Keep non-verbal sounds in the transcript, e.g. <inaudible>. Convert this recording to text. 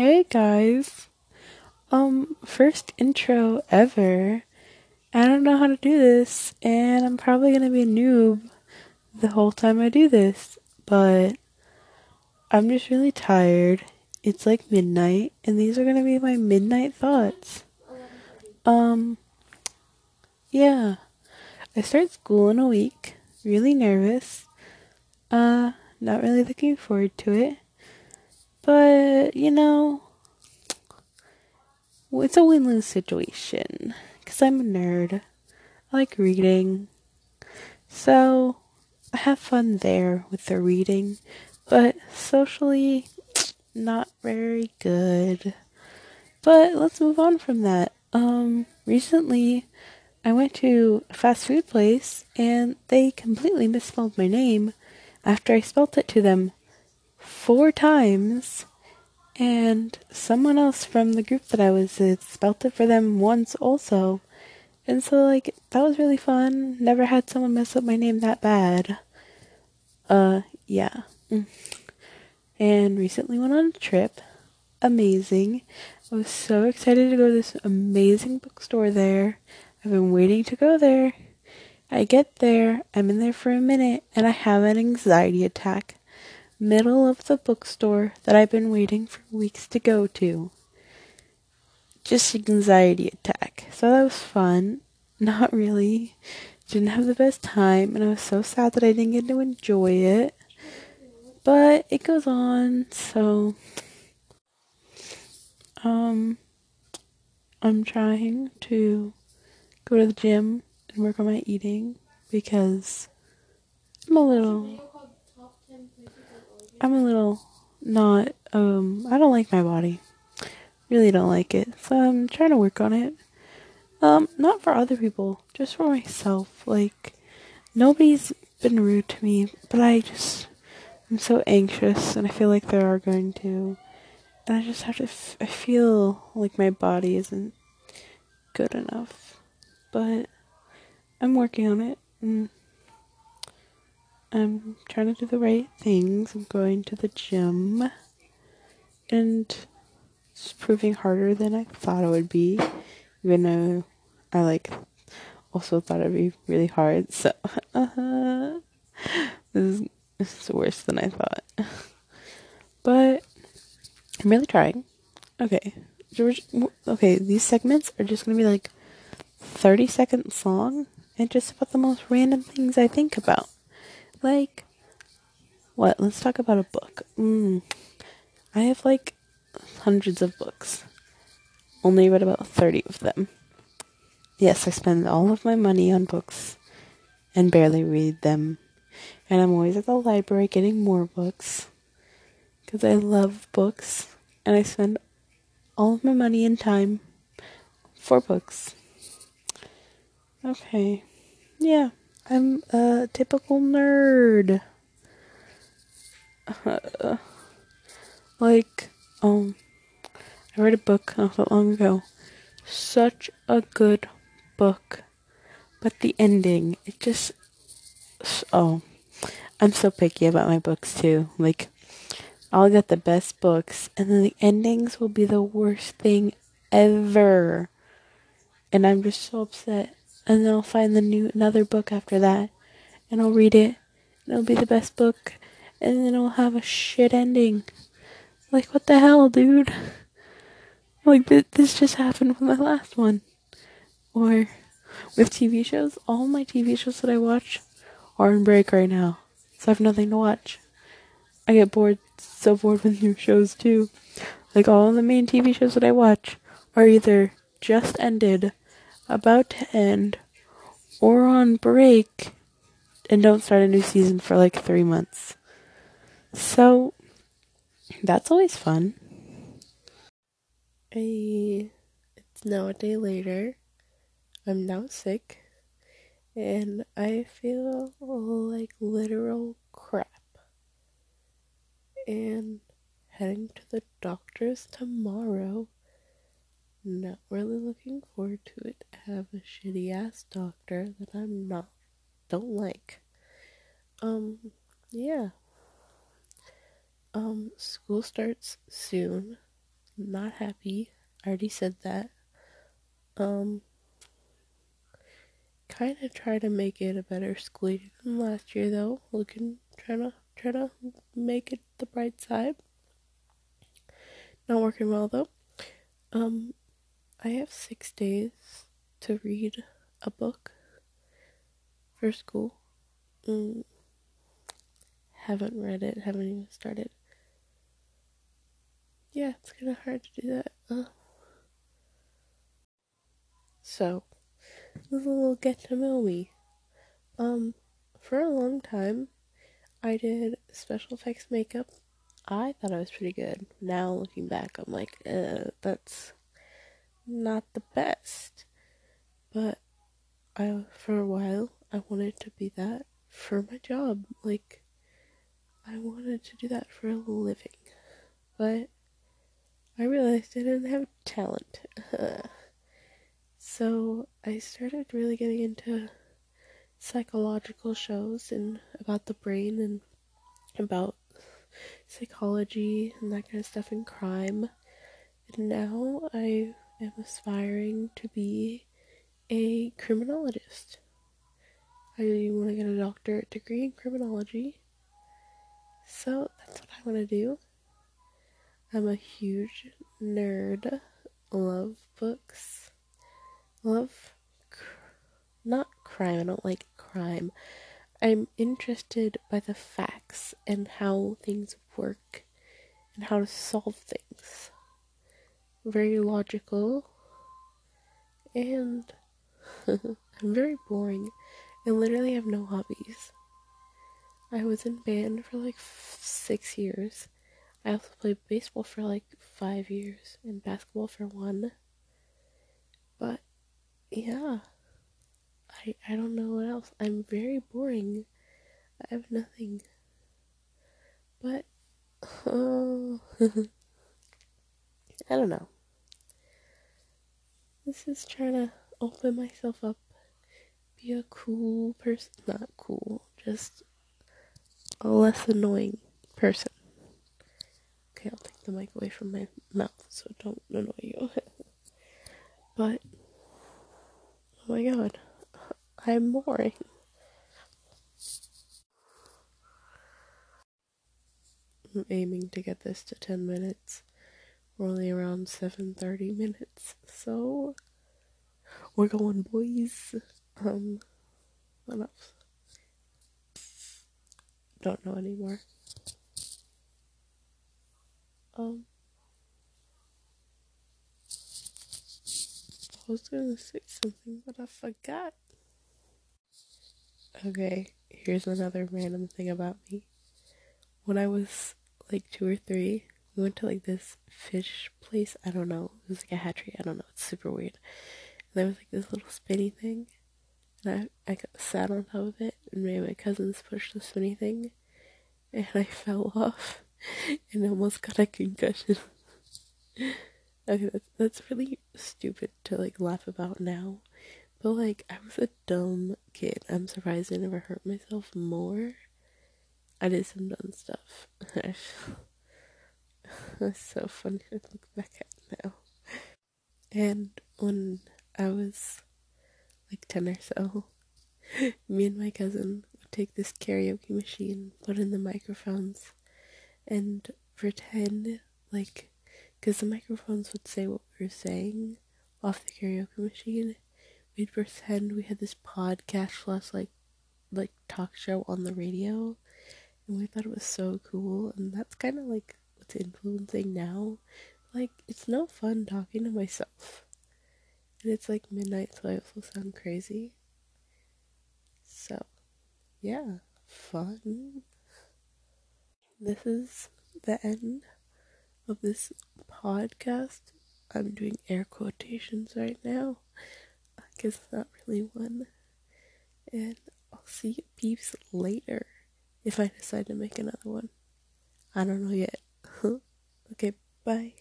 Hey guys. Um, first intro ever. I don't know how to do this, and I'm probably gonna be a noob the whole time I do this, but I'm just really tired. It's like midnight, and these are gonna be my midnight thoughts. Um, yeah. I start school in a week. Really nervous. Uh, not really looking forward to it. But, you know, it's a win lose situation. Because I'm a nerd. I like reading. So, I have fun there with the reading. But socially, not very good. But let's move on from that. Um, recently, I went to a fast food place and they completely misspelled my name after I spelt it to them four times. And someone else from the group that I was with spelt it for them once also. And so, like, that was really fun. Never had someone mess up my name that bad. Uh, yeah. Mm. And recently went on a trip. Amazing. I was so excited to go to this amazing bookstore there. I've been waiting to go there. I get there, I'm in there for a minute, and I have an anxiety attack. Middle of the bookstore that I've been waiting for weeks to go to. Just anxiety attack. So that was fun. <laughs> Not really. Didn't have the best time, and I was so sad that I didn't get to enjoy it. But it goes on, so um I'm trying to go to the gym and work on my eating because I'm a little I'm a little not um I don't like my body. Really don't like it. So I'm trying to work on it. Um not for other people, just for myself. Like nobody's been rude to me, but I just I'm so anxious and I feel like they are going to and I just have to f- I feel like my body isn't good enough but I'm working on it. And I'm trying to do the right things. I'm going to the gym, and it's proving harder than I thought it would be, even though I like also thought it'd be really hard. So uh, <laughs> this, is, this is worse than I thought, but I'm really trying. Okay, George. Okay, these segments are just gonna be like 30 seconds long and just about the most random things I think about. Like, what? Let's talk about a book. Mm. I have like hundreds of books, only read about 30 of them. Yes, I spend all of my money on books and barely read them. And I'm always at the library getting more books because I love books and I spend all of my money and time for books. Okay. Yeah, I'm a typical nerd. Like, um, I read a book not that long ago. Such a good book. But the ending, it just. Oh. I'm so picky about my books too. Like, I'll get the best books, and then the endings will be the worst thing ever. And I'm just so upset and then I'll find the new another book after that, and I'll read it, and it'll be the best book, and then it'll have a shit ending. Like what the hell, dude? Like this just happened with my last one, or with TV shows. All my TV shows that I watch are in break right now, so I have nothing to watch. I get bored, so bored with new shows too. Like all the main TV shows that I watch are either just ended about to end or on break and don't start a new season for like three months. So that's always fun. I, it's now a day later. I'm now sick and I feel like literal crap. And heading to the doctor's tomorrow not really looking forward to it. Have a shitty ass doctor that I'm not don't like. Um yeah. Um school starts soon. not happy. I already said that. Um, kind of try to make it a better school year than last year, though. Looking, trying to try to make it the bright side. Not working well though. Um, I have six days to read a book for school. Mm, haven't read it. Haven't even started. Yeah, it's kind of hard to do that. Uh, so, this is a little get to know me. Um, for a long time, I did special effects makeup. I thought I was pretty good. Now looking back, I'm like, uh, that's not the best. But I, for a while, I wanted to be that for my job. Like, I wanted to do that for a living. But I realized I didn't have talent. <laughs> so I started really getting into psychological shows and about the brain and about psychology and that kind of stuff and crime. And now I am aspiring to be a criminologist. I want to get a doctorate degree in criminology. So that's what I want to do. I'm a huge nerd. Love books. Love cr- not crime. I don't like crime. I'm interested by the facts and how things work and how to solve things. Very logical and <laughs> I'm very boring. and literally have no hobbies. I was in band for like f- six years. I also played baseball for like five years and basketball for one. But yeah, I I don't know what else. I'm very boring. I have nothing. But oh, <laughs> I don't know. This is trying to open myself up, be a cool person. Not cool, just a less annoying person. Okay, I'll take the mic away from my mouth so don't annoy you. <laughs> but oh my god, I'm boring. I'm aiming to get this to 10 minutes. We're only around 7:30 minutes. So we're going boys. Um what else? Don't know anymore. Um I was gonna say something but I forgot. Okay, here's another random thing about me. When I was like two or three, we went to like this fish place. I don't know. It was like a hatchery. I don't know. It's super weird. There was like this little spinny thing. And I, I got, sat on top of it, and me and my cousins pushed the spinny thing. And I <laughs> fell off and almost got a concussion. <laughs> okay, that's, that's really stupid to like laugh about now. But like, I was a dumb kid. I'm surprised I never hurt myself more. I did some dumb stuff. <laughs> That's so funny to look back at now. And when I was like 10 or so, <laughs> me and my cousin would take this karaoke machine, put in the microphones, and pretend like, because the microphones would say what we were saying off the karaoke machine, we'd pretend we had this podcast slash like, like talk show on the radio, and we thought it was so cool, and that's kind of like what's influencing now. Like, it's no fun talking to myself. And it's like midnight, so I also sound crazy. So, yeah, fun. This is the end of this podcast. I'm doing air quotations right now. I guess not really one. And I'll see you peeps later if I decide to make another one. I don't know yet. <laughs> okay, bye.